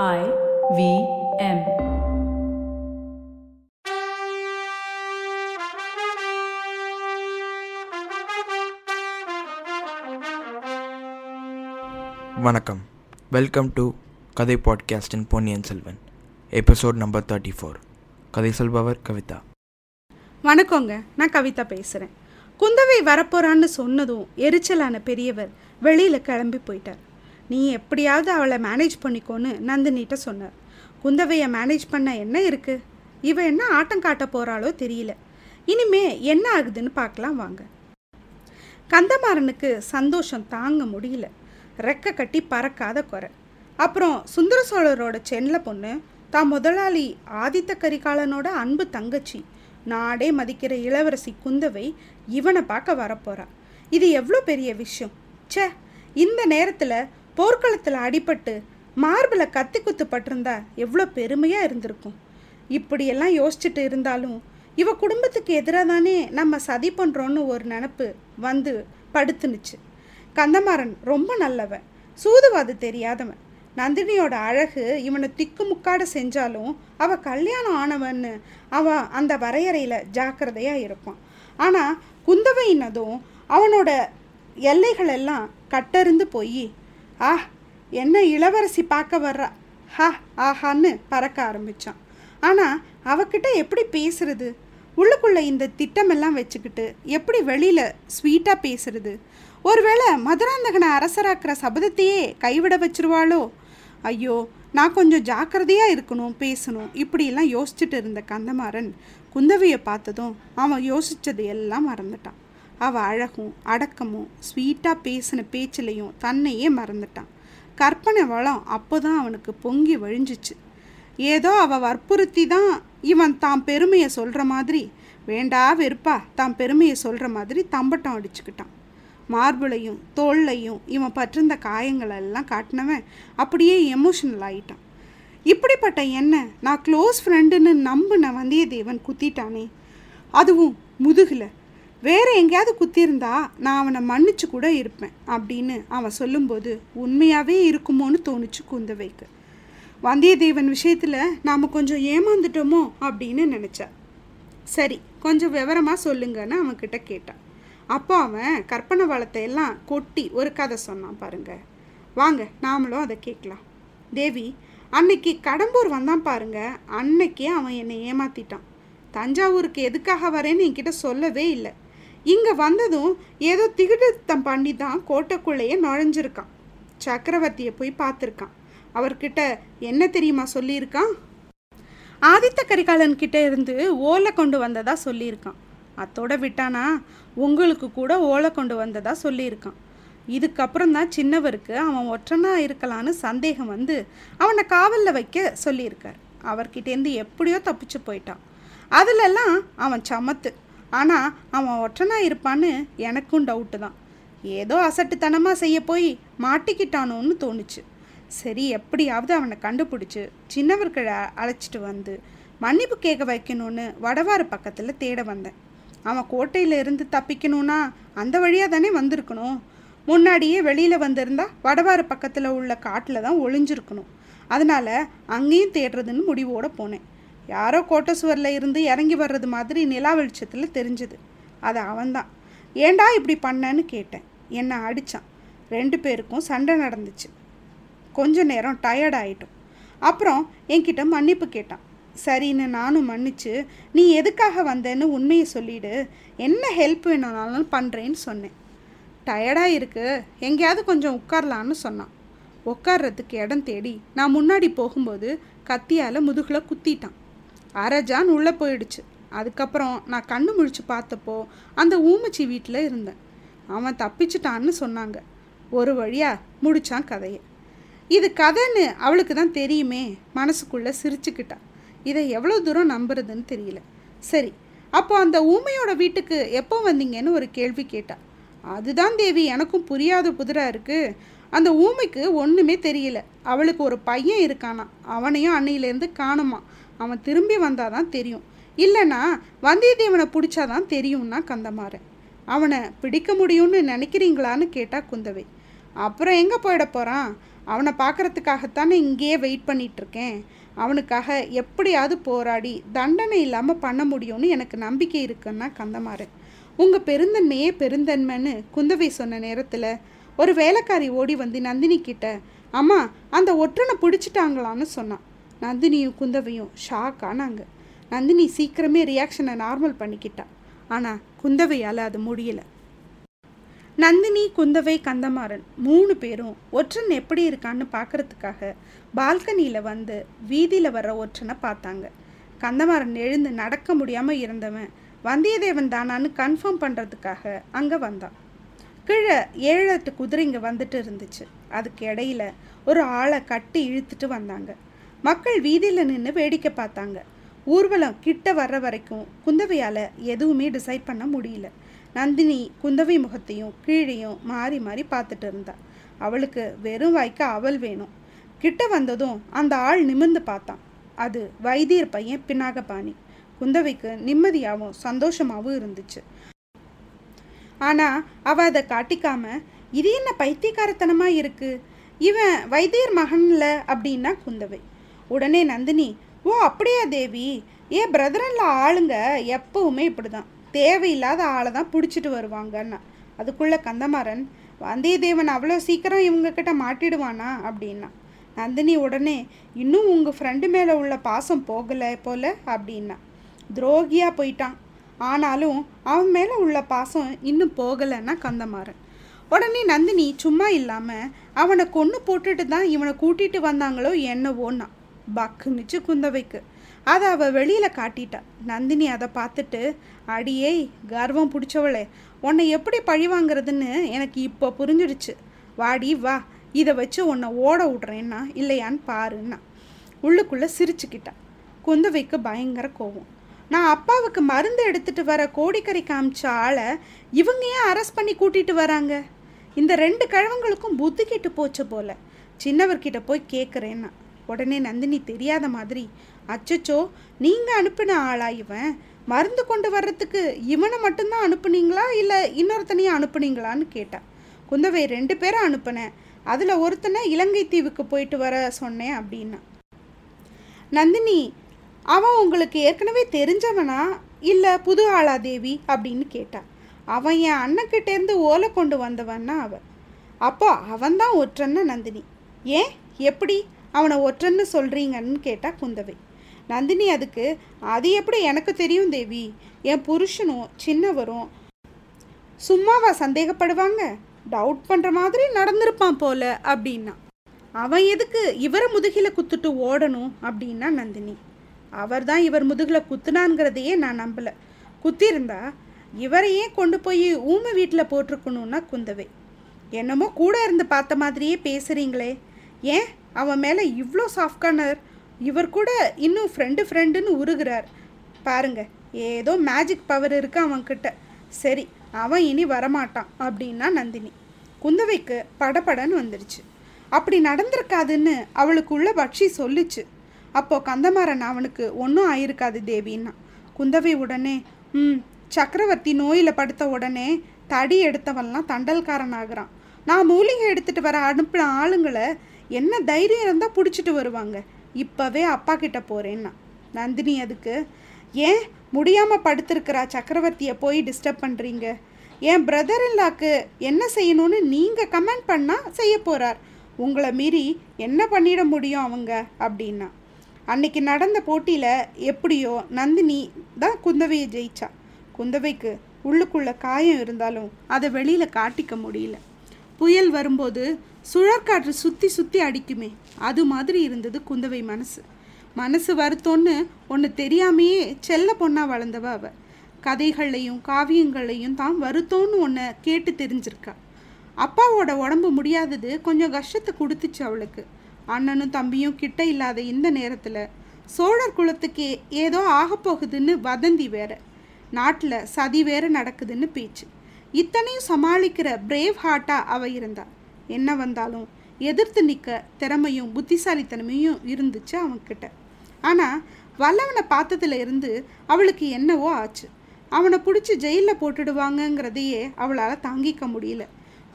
I V M. வணக்கம். Welcome to கதை பாட்காஸ்டின் Ponniyin Selvan episode number thirty four கதை சொல்பவர் கவிதா. வணக்கங்க நான் கவிதா பேசுகிறேன் குந்தவை வரப்போறான்னு சொன்னதும் எரிச்சலான பெரியவர் வெளியில் கிளம்பி போயிட்டார். நீ எப்படியாவது அவளை மேனேஜ் பண்ணிக்கோன்னு நந்தினிட்ட சொன்னார். குந்தவையை மேனேஜ் பண்ண என்ன இருக்கு? இவ என்ன ஆட்டம் காட்ட போகிறாளோ தெரியல. இனிமே என்ன ஆகுதுன்னு பார்க்கலாம் வாங்க. கந்தமாறனுக்கு சந்தோஷம் தாங்க முடியல. ரெக்க கட்டி பறக்காத குறை. அப்புறம் சுந்தர சோழரோட சென்ல பொண்ணு தான் முதலாளி ஆதித்த கரிகாலனோட அன்பு தங்கச்சி நாடே மதிக்கிற இளவரசி குந்தவை இவனை பார்க்க வரப்போறா. இது எவ்வளோ பெரிய விஷயம்? ச்சே இந்த நேரத்தில் போர்க்களத்தில் அடிபட்டு மார்பில் கத்தி குத்து பட்டிருந்தா எவ்வளோ பெருமையாக இருந்திருக்கும். இப்படியெல்லாம் யோசிச்சுட்டு இருந்தாலும் இவ குடும்பத்துக்கு எதிராக தானே நம்ம சதி பண்ணுறோன்னு ஒரு நினப்பு வந்து படுத்துனுச்சு. கந்தமாறன் ரொம்ப நல்லவன் சூதுவாது தெரியாதவன். நந்தினியோட அழகு இவனை திக்குமுக்காட செஞ்சாலும் அவ கல்யாணம் ஆனவன்னு அவன் அந்த வரையறையில் ஜாக்கிரதையாக இருப்பான். ஆனால் குந்தவையினதும் அவனோட எல்லைகள் எல்லாம் கட்டறிந்து போய் ஆ என்ன இளவரசி பார்க்க வர்றா? ஹா ஆஹான்னு பறக்க ஆரம்பிச்சான். ஆனால் அவகிட்ட எப்படி பேசுறது? உள்ளுக்குள்ளே இந்த திட்டமெல்லாம் வச்சுக்கிட்டு எப்படி வெளியில் ஸ்வீட்டாக பேசுறது? ஒருவேளை மதுராந்தகனை அரசராக்கிற சபதத்தையே கைவிட வச்சிருவாளோ? ஐயோ நான் கொஞ்சம் ஜாக்கிரதையாக இருக்கணும் பேசணும் இப்படியெல்லாம் யோசிச்சுட்டு இருந்த கந்தமாறன் குந்தவையை பார்த்ததும் அவன் யோசித்தது எல்லாம் மறந்துட்டான். அவள் அழகும் அடக்கமும் ஸ்வீட்டாக பேசின பேச்சிலையும் தன்னையே மறந்துட்டான். கற்பனை வளம் அப்போ தான் அவனுக்கு பொங்கி வழிஞ்சிச்சு. ஏதோ அவள் வற்புறுத்தி தான் இவன் தான் பெருமையை சொல்கிற மாதிரி வேண்டா வெறுப்பா தான் பெருமையை சொல்கிற மாதிரி தம்பட்டம் அடிச்சுக்கிட்டான். மார்புலையும் தோல்லையும் இவன் பற்றிருந்த காயங்களெல்லாம் காட்டினவன் அப்படியே எமோஷனல் ஆகிட்டான் இப்படிப்பட்ட என்ன நான் க்ளோஸ் ஃப்ரெண்டுன்னு நம்பின வந்தியத்தேவன் குத்திட்டானே அதுவும் முதுகில். வேற எங்கேயாவது குத்திருந்தா நான் அவனை மன்னிச்சு கூட இருப்பேன் அப்படின்னு அவன் சொல்லும்போது உண்மையாகவே இருக்குமோன்னு தோணுச்சு குந்தவைக்கு. வந்தியத்தேவன் விஷயத்தில் நாம் கொஞ்சம் ஏமாந்துட்டோமோ அப்படின்னு நினச்சா. சரி கொஞ்சம் விவரமாக சொல்லுங்கன்னு அவன்கிட்ட கேட்டான் அப்போ அவன் கற்பனை வளத்தை எல்லாம் கொட்டி ஒரு கதை சொன்னான் பாருங்க. வாங்க நாமளும் அதை கேட்கலாம். தேவி அன்னைக்கு கடம்பூர் வந்தான் பாருங்க. அன்னைக்கே அவன் என்னை ஏமாத்திட்டான். தஞ்சாவூருக்கு எதுக்காக வரேன்னு என்கிட்ட சொல்லவே இல்லை. இங்கே வந்ததும் ஏதோ திகிடுத்தம் பண்ணி தான் கோட்டைக்குள்ளேயே நுழைஞ்சிருக்கான். சக்கரவர்த்தியை போய் பார்த்துருக்கான். அவர்கிட்ட என்ன தெரியுமா சொல்லியிருக்கான்? ஆதித்த கரிகாலன் கிட்ட இருந்து ஓலை கொண்டு வந்ததா சொல்லியிருக்கான். அத்தோட விட்டானா? உங்களுக்கு கூட ஓலை கொண்டு வந்ததா சொல்லியிருக்கான். இதுக்கப்புறம் தான் சின்னவருக்கு அவன் ஒற்றனா இருக்கலான்னு சந்தேகம் வந்து அவனை காவலில் வைக்க சொல்லியிருக்கார். அவர்கிட்டேருந்து எப்படியோ தப்பிச்சு போயிட்டான். அதிலெல்லாம் அவன் சமத்து. ஆனால் அவன் ஒற்றனா இருப்பான்னு எனக்கும் டவுட்டு தான். ஏதோ அசட்டுத்தனமாக செய்ய போய் மாட்டிக்கிட்டானோன்னு தோணுச்சு. சரி எப்படியாவது அவனை கண்டுபிடிச்சி சின்னவர்களை அழைச்சிட்டு வந்து மன்னிப்பு கேட்க வைக்கணும்னு வடவாறு பக்கத்தில் தேட வந்தேன். அவன் கோட்டையில் இருந்து தப்பிக்கணும்னா அந்த வழியாக தானே வந்திருக்கணும். முன்னாடியே வெளியில் வந்திருந்தா வடவாறு பக்கத்தில் உள்ள காட்டில் தான் ஒளிஞ்சிருக்கணும். அதனால் அங்கேயும் தேடுறதுன்னு முடிவோடு போனேன். யாரோ கோட்டை சுவரில் இருந்து இறங்கி வர்றது மாதிரி நிலா வெளிச்சத்தில் தெரிஞ்சுது. அது அவன்தான். ஏண்டா இப்படி பண்ணேன்னு கேட்டேன். என்னை அடித்தான் ரெண்டு பேருக்கும் சண்டை நடந்துச்சு. கொஞ்ச நேரம் டயர்ட் ஆகிட்டோம் அப்புறம் என்கிட்ட மன்னிப்பு கேட்டான். சரின்னு நானும் மன்னிச்சு நீ எதுக்காக வந்தேன்னு உண்மையை சொல்லிடு. என்ன ஹெல்ப் வேணும்னாலும் பண்ணுறேன்னு சொன்னேன். டயர்டாக இருக்கு. எங்கேயாவது கொஞ்சம் உட்காரலான்னு சொன்னான். உட்கார்றதுக்கு இடம் தேடி நான் முன்னாடி போகும்போது கத்தியால் முதுகில் குத்திட்டான். அரஜான் உள்ளே போயிடுச்சு. அதுக்கப்புறம் நான் கண்ணு முழிச்சு பார்த்தப்போ அந்த ஊமச்சி வீட்டில் இருந்தேன். அவன் தப்பிச்சிட்டான்னு சொன்னாங்க. ஒரு வழியாக முடித்தான் கதையை. இது கதைன்னு அவளுக்கு தான் தெரியுமே மனசுக்குள்ளே சிரிச்சுக்கிட்டா. இதை எவ்வளோ தூரம் நம்புறதுன்னு தெரியல. சரி அப்போ அந்த ஊமையோட வீட்டுக்கு எப்போ வந்தீங்கன்னு ஒரு கேள்வி கேட்டா. அதுதான் தேவி எனக்கும் புரியாத புதிரா இருக்கு. அந்த ஊமைக்கு ஒன்றுமே தெரியல. அவளுக்கு ஒரு பையன் இருக்கானா அவனையும் அன்னையிலேருந்து காணுமா அவன் திரும்பி வந்தாதான் தெரியும். இல்லைன்னா வந்தியத்தேவனை பிடிச்சாதான் தெரியும்னா கந்தமாறன். அவனை பிடிக்க முடியும்னு நினைக்கிறீங்களான்னு கேட்டா குந்தவை. அப்புறம் எங்கே போயிட போகிறான் அவனை பார்க்கறதுக்காகத்தானே இங்கேயே வெயிட் பண்ணிகிட்ருக்கேன் அவனுக்காக எப்படியாவது போராடி தண்டனை இல்லாமல் பண்ண முடியும்னு எனக்கு நம்பிக்கை இருக்குன்னா கந்தமாறன். உங்கள் பெருந்தன்மையே பெருந்தன்மைன்னு குந்தவை சொன்ன நேரத்தில் ஒரு வேலைக்காரி ஓடி வந்து நந்தினி கிட்ட அம்மா அந்த ஒற்றனை பிடிச்சிட்டாங்களான்னு சொன்னான். நந்தினியும் குந்தவையும் ஷாக் ஆனாங்க. நந்தினி சீக்கிரமே ரியாக்ஷனை நார்மல் பண்ணிக்கிட்டா. ஆனால் குந்தவையால் அது முடியலை. நந்தினி குந்தவை கந்தமாறன் மூணு பேரும் ஒற்றன் எப்படி இருக்கான்னு பார்க்கறதுக்காக பால்கனியில் வந்து வீதியில் வர்ற ஒற்றனை பார்த்தாங்க. கந்தமாறன் எழுந்து நடக்க முடியாமல் இருந்தவன் வந்தியத்தேவன் தானான்னு கன்ஃபார்ம் பண்ணுறதுக்காக அங்கே வந்தான். கீழே ஏழு எட்டு குதிரைங்க வந்துட்டு இருந்துச்சு. அதுக்கு இடையில ஒரு ஆளை கட்டி இழுத்துட்டு வந்தாங்க. மக்கள் வீதியில் நின்று வேடிக்கை பார்த்தாங்க. ஊர்வலம் கிட்ட வர்ற வரைக்கும் குந்தவையால் எதுவுமே டிசைட் பண்ண முடியல. நந்தினி குந்தவை முகத்தையும் கீழையும் மாறி மாறி பார்த்துட்டு இருந்தா. அவளுக்கு வெறும் வாய்க்க அவள் வேணும். கிட்ட வந்ததும் அந்த ஆள் நிமிர்ந்து பார்த்தான். அது வைத்தியர் பையன் பினாகபாணி. குந்தவைக்கு நிம்மதியாகவும் சந்தோஷமாகவும் இருந்துச்சு. ஆனால் அவள் அதை காட்டிக்காம இது என்ன பைத்தியக்காரத்தனமாக இருக்குது இவன் வைத்தியர் மகன்ல அப்படின்னா குந்தவை. உடனே நந்தினி ஓ அப்படியா தேவி? ஏன் பிரதரில் ஆளுங்க எப்பவுமே இப்படி தான் தேவையில்லாத ஆளை தான் பிடிச்சிட்டு வருவாங்கன்னா. அதுக்குள்ளே கந்தமாறன் வந்தியத்தேவன் அவ்வளோ சீக்கிரம் இவங்கக்கிட்ட மாட்டிடுவானா? அப்படின்னா. நந்தினி உடனே இன்னும் உங்கள் ஃப்ரெண்டு மேலே உள்ள பாசம் போகலை போல? அப்படின்னா. துரோகியாக போயிட்டான். ஆனாலும் அவன் மேலே உள்ள பாசம் இன்னும் போகலைன்னா கந்தமாறன். உடனே நந்தினி சும்மா இல்லாமல் அவனை கொன்று போட்டுட்டு தான் இவனை கூட்டிகிட்டு வந்தாங்களோ என்னவோன்னா. பக்குனுச்சு குந்தவைக்கு. அதை அவள் வெளியில் காட்டிட்டா. நந்தினி அதை பார்த்துட்டு அடியே கர்வம் பிடிச்சவளே உன்னை எப்படி பழி வாங்குறதுன்னு எனக்கு இப்போ புரிஞ்சிடுச்சு. வாடி வா. இதை வச்சு உன்னை ஓட விட்றேன்னா இல்லையான்னு பாருன்னா. உள்ளுக்குள்ளே சிரிச்சுக்கிட்டா. குந்தவைக்கு பயங்கர கோவம். நான் அப்பாவுக்கு மருந்து எடுத்துட்டு வர கோடிக்கரை காமிச்ச ஆளை இவங்க ஏன் அரெஸ்ட் பண்ணி கூட்டிட்டு வராங்க? இந்த ரெண்டு கிழவங்களுக்கும் புத்தி கெட்டு போச்சு போல. சின்னவர்கிட்ட போய் கேட்குறேன்னா உடனே நந்தினி தெரியாத மாதிரி அச்சச்சோ நீங்கள் அனுப்பின ஆளா இவன்? மருந்து கொண்டு வர்றதுக்கு இவனை மட்டும்தான் அனுப்புனீங்களா? இல்லை இன்னொருத்தனையும் அனுப்புனீங்களான்னு கேட்டான் குந்தவை ரெண்டு பேரை அனுப்புனேன். அதில் ஒருத்தனை இலங்கை தீவுக்கு போயிட்டு வர சொன்னேன் அப்படின்னா. நந்தினி அவன் உங்களுக்கு ஏற்கனவே தெரிஞ்சவனா? இல்லை புது ஆளா தேவி? அப்படின்னு கேட்டான் அவன் என் அண்ணக்கிட்டேருந்து ஓலை கொண்டு வந்தவன்னா அவன். அப்போ அவன்தான் ஒற்றன்னா நந்தினி? ஏன்? எப்படி? அவனை ஒற்றன்னு சொல்கிறீங்கன்னு கேட்டால் குந்தவை. நந்தினி அதுக்கு அது எப்படி எனக்கு தெரியும் தேவி? என் புருஷனும் சின்னவரும் சும்மாவா சந்தேகப்படுவாங்க? டவுட் பண்ணுற மாதிரி நடந்திருப்பான் போல அப்படின்னா. அவன் எதுக்கு இவரை முதுகில குத்துட்டு ஓடணும்? அப்படின்னா நந்தினி. அவர் தான் இவர் முதுகில் குத்துனாங்கிறதையே நான் நம்பலை. குத்திருந்தா இவரையே கொண்டு போய் ஊமை வீட்டில் போட்டிருக்கணும்னா குந்தவை. என்னமோ கூட இருந்து பார்த்த மாதிரியே பேசுகிறீங்களே ஏன் அவன் மேலே இவ்வளோ சாஃப்ட்கார்னர் இவர் கூட இன்னும் ஃப்ரெண்டு ஃப்ரெண்டுன்னு உருகிறார். பாருங்க ஏதோ மேஜிக் பவர் இருக்கு அவன்கிட்ட. சரி அவன் இனி வரமாட்டான் அப்படின்னா நந்தினி. குந்தவைக்கு படப்படன்னு வந்துடுச்சு அப்படி நடந்திருக்காதுன்னு அவளுக்குள்ள பக்ஷி சொல்லுச்சு. அப்போது கந்தமாறன் அவனுக்கு ஒன்றும் ஆயிருக்காது தேவின்னா. குந்தவை உடனே ம் சக்கரவர்த்தி நோயில் படுத்த உடனே தடி எடுத்தவன்லாம் தண்டல்காரன் ஆகுறான் நான் மூலிகை எடுத்துகிட்டு வர அனுப்பின ஆளுங்களை என்ன தைரியம் இருந்தால் பிடிச்சிட்டு வருவாங்க. இப்போவே அப்பா கிட்ட போகிறேன்னா நந்தினி அதுக்கு ஏன் முடியாமல் படுத்திருக்கிறா சக்கரவர்த்தியை போய் டிஸ்டர்ப் பண்ணுறீங்க என் பிரதர் இல்லாக்கு என்ன செய்யணும்னு நீங்கள் கமெண்ட் பண்ணால் செய்ய போகிறார் உங்களை மீறி என்ன பண்ணிட முடியும் அவங்க? அப்படின்னா. அன்னைக்கு நடந்த போட்டியில் எப்படியோ நந்தினி தான் குந்தவையை ஜெயிச்சா. குந்தவைக்கு உள்ளுக்குள்ள காயம் இருந்தாலும் அதை வெளியில் காட்டிக்க முடியல. புயல் வரும்போது சுழற்காற்று சுற்றி சுற்றி அடிக்குமே. அது மாதிரி இருந்தது குந்தவை மனசு. மனசு வருத்தோன்னு ஒன்று தெரியாமையே செல்ல பொண்ணாக வளர்ந்தவ அவ. கதைகள்லையும் காவியங்களையும் தான் வருத்தோன்னு ஒன்றை கேட்டு தெரிஞ்சிருக்கா. அப்பாவோட உடம்பு முடியாதது கொஞ்சம் கஷ்டத்தை கொடுத்துச்சு அவளுக்கு. அண்ணனும் தம்பியும் கிட்ட இல்லாத இந்த நேரத்தில் சோழர் குலத்துக்கு ஏதோ ஆகப்போகுதுன்னு வதந்தி வேற. நாட்டில் சதி வேற நடக்குதுன்னு பேச்சு. இத்தனையும் சமாளிக்கிற பிரேவ் ஹார்ட்டாக அவ இருந்தாள் என்ன வந்தாலும் எதிர்த்து நிற்க திறமையும் புத்திசாலித்தனமையும் இருந்துச்சு அவன்கிட்ட. ஆனால் வல்லவனை பார்த்ததுல இருந்து அவளுக்கு என்னவோ ஆச்சு. அவனை பிடிச்சி ஜெயிலில் போட்டுடுவாங்கங்கிறதையே அவளால் தாங்கிக்க முடியல.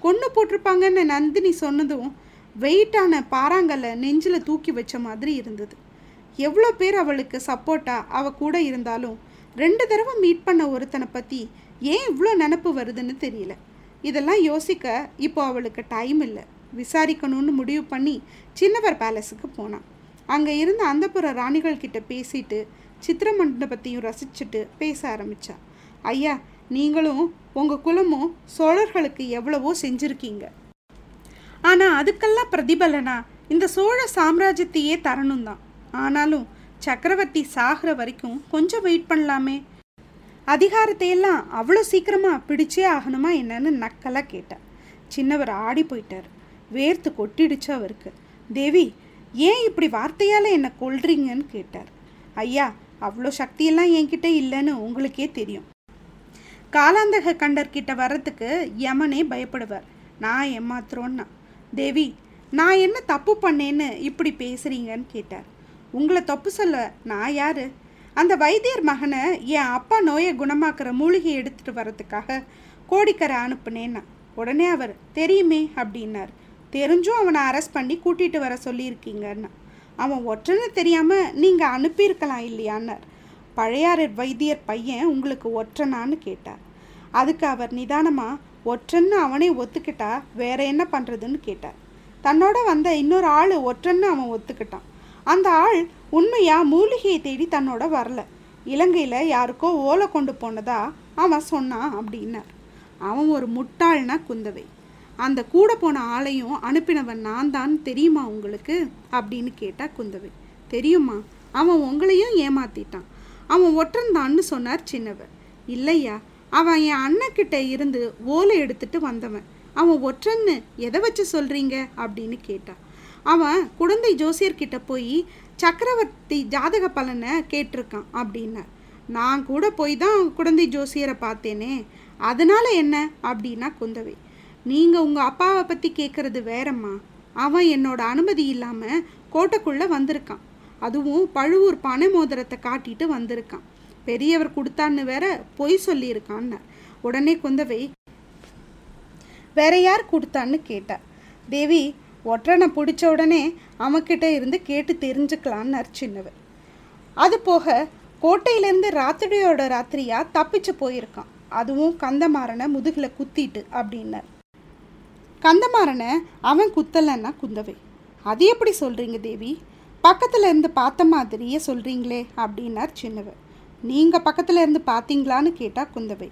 கொன்று போட்டிருப்பாங்கன்னு நந்தினி சொன்னதும் வெயிட்டான பாறாங்கலை நெஞ்சில் தூக்கி வச்ச மாதிரி இருந்தது. எவ்வளோ பேர் அவளுக்கு சப்போர்ட்டாக அவ கூட இருந்தாலும் ரெண்டு தடவை மீட் பண்ண ஒருத்தனை பற்றி ஏன் இவ்வளோ நினப்பு வருதுன்னு தெரியல. இதெல்லாம் யோசிக்க இப்போ அவளுக்கு டைம் இல்லை. விசாரிக்கணும்னு முடிவு பண்ணி சின்னவர் பேலஸுக்கு போனான். அங்கே இருந்த அந்தப்புற ராணிகள் கிட்ட பேசிட்டு சித்திர மண்டபத்தையும் ரசிச்சுட்டு பேச ஆரம்பித்தா ஐயா நீங்களும் உங்கள் குலமும் சோழர்களுக்கு எவ்வளவோ செஞ்சுருக்கீங்க. ஆனால் அதுக்கெல்லாம் பிரதிபலனா இந்த சோழ சாம்ராஜ்யத்தையே தரணும் தான் ஆனாலும் சக்கரவர்த்தி சாகிற வரைக்கும் கொஞ்சம் வெயிட் பண்ணலாமே. அதிகாரத்தை எல்லாம் அவ்வளோ சீக்கிரமாக பிடிச்சே ஆகணுமா என்னன்னு நக்கலாக கேட்டார் சின்னவர் ஆடி போயிட்டார். வேர்த்து கொட்டிடுச்சு அவருக்கு. தேவி ஏன் இப்படி வார்த்தையால் என்னை கொள்றீங்கன்னு கேட்டார். ஐயா அவ்வளோ சக்தியெல்லாம் என்கிட்ட இல்லைன்னு உங்களுக்கே தெரியும். காலாந்தக கண்டர்கிட்ட வர்றதுக்கு யமனே பயப்படுவார். நான் ஏமாத்துறோன்னா. தேவி நான் என்ன தப்பு பண்ணேன்னு இப்படி பேசுறீங்கன்னு கேட்டார். உங்களை தப்பு சொல்ல நான் யாரு? அந்த வைத்தியர் மகனை என் அப்பா நோயை குணமாக்குற மூலிகை எடுத்துட்டு வரதுக்காக கோடிக்கரை அனுப்புனேன்னா உடனே அவர் தெரியுமே அப்படின்னார். தெரிஞ்சும் அவனை அரெஸ்ட் பண்ணி கூட்டிட்டு வர சொல்லியிருக்கீங்கன்னா அவன் ஒற்றன்னு தெரியாமல் நீங்கள் அனுப்பியிருக்கலாம் இல்லையான்னார். பழையாறு வைத்தியர் பையன் உங்களுக்கு ஒற்றனான்னு கேட்டார். அதுக்கு அவர் நிதானமாக ஒற்றன்னு அவனே ஒத்துக்கிட்டா வேற என்ன பண்ணுறதுன்னு கேட்டார். தன்னோட வந்த இன்னொரு ஆள் ஒற்றன்னு அவன் ஒத்துக்கிட்டான். அந்த ஆள் உண்மையாக மூலிகையை தேடி தன்னோட வரல. இலங்கையில் யாருக்கோ ஓலை கொண்டு போனதா அவன் சொன்னான் அப்படின்னார். அவன் ஒரு முட்டாள்னா குந்தவை. அந்த கூட போன ஆளையும் அனுப்பினவன் நான் தான் தெரியுமா உங்களுக்கு? அப்படின்னு கேட்டா குந்தவை. தெரியுமா? அவன் உங்களையும் ஏமாத்திட்டான். அவன் ஒற்றன்தான்னு சொன்னார் சின்னவர். இல்லையா? அவன் என் அண்ணக்கிட்ட இருந்து ஓலை எடுத்துட்டு வந்தவன். அவன் ஒற்றன்னு எதை வச்சு சொல்றீங்க? அப்படின்னு கேட்டான் அவன் குழந்தை ஜோசியர்கிட்ட போய் சக்கரவர்த்தி ஜாதக பலனை கேட்டிருக்கான் அப்படின்னார். நான் கூட போய் தான் குழந்தை ஜோசியரை பார்த்தேனே அதனால என்ன? அப்படின்னா குந்தவை நீங்கள் உங்கள் அப்பாவை பற்றி கேட்குறது வேறம்மா. அவன் என்னோட அனுமதி இல்லாமல் கோட்டைக்குள்ளே வந்திருக்கான். அதுவும் பழுவூர் பனை மோதிரத்தை காட்டிட்டு வந்திருக்கான். பெரியவர் கொடுத்தான்னு வேற பொய் சொல்லியிருக்கான்னார். உடனே குந்தவை வேற யார் கொடுத்தான்னு கேட்டார் தேவி ஒற்றனை பிடிச்ச உடனே அவன்கிட்ட இருந்து கேட்டு தெரிஞ்சுக்கலான்னார் சின்னவர் அது போக கோட்டையிலேருந்து ராத்திரியோட ராத்திரியா தப்பிச்சு போயிருக்கான். அதுவும் கந்தமாறனை முதுகில் குத்திட்டு அப்படின்னார். கந்தமாறனை அவன் குத்தலைன்னா குந்தவை. அது எப்படி சொல்கிறீங்க தேவி? பக்கத்தில் இருந்து பார்த்த மாதிரியே சொல்கிறீங்களே அப்படின்னார் சின்னவர் நீங்கள் பக்கத்தில் இருந்து பார்த்தீங்களான்னு கேட்டால் குந்தவை.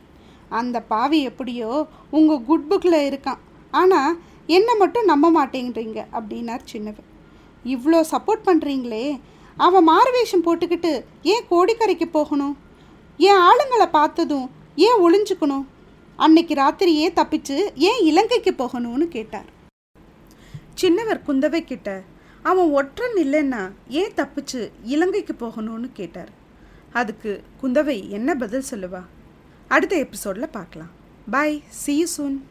அந்த பாவி எப்படியோ உங்கள் குட் புக்கில் இருக்கான். ஆனால் என்ன மட்டும் நம்ப மாட்டேங்கிறீங்க அப்படின்னார் சின்னவர் இவ்வளோ சப்போர்ட் பண்ணுறீங்களே அவன் மாறுவேஷம் போட்டுக்கிட்டு ஏன் கோடிக்கரைக்கு போகணும்? என் ஆளுங்களை பார்த்ததும் ஏன் ஒளிஞ்சுக்கணும்? அன்னைக்கு ராத்திரியே தப்பிச்சு ஏன் இலங்கைக்கு போகணும்னு கேட்டார். சின்னவர் குந்தவை கிட்ட அவன் ஒற்றன் இல்லைன்னா ஏன் தப்பிச்சு இலங்கைக்கு போகணும்னு கேட்டார். அதுக்கு குந்தவை என்ன பதில் சொல்லுவா? அடுத்த எபிசோடில் பார்க்கலாம். பாய் சீ யூ சூன்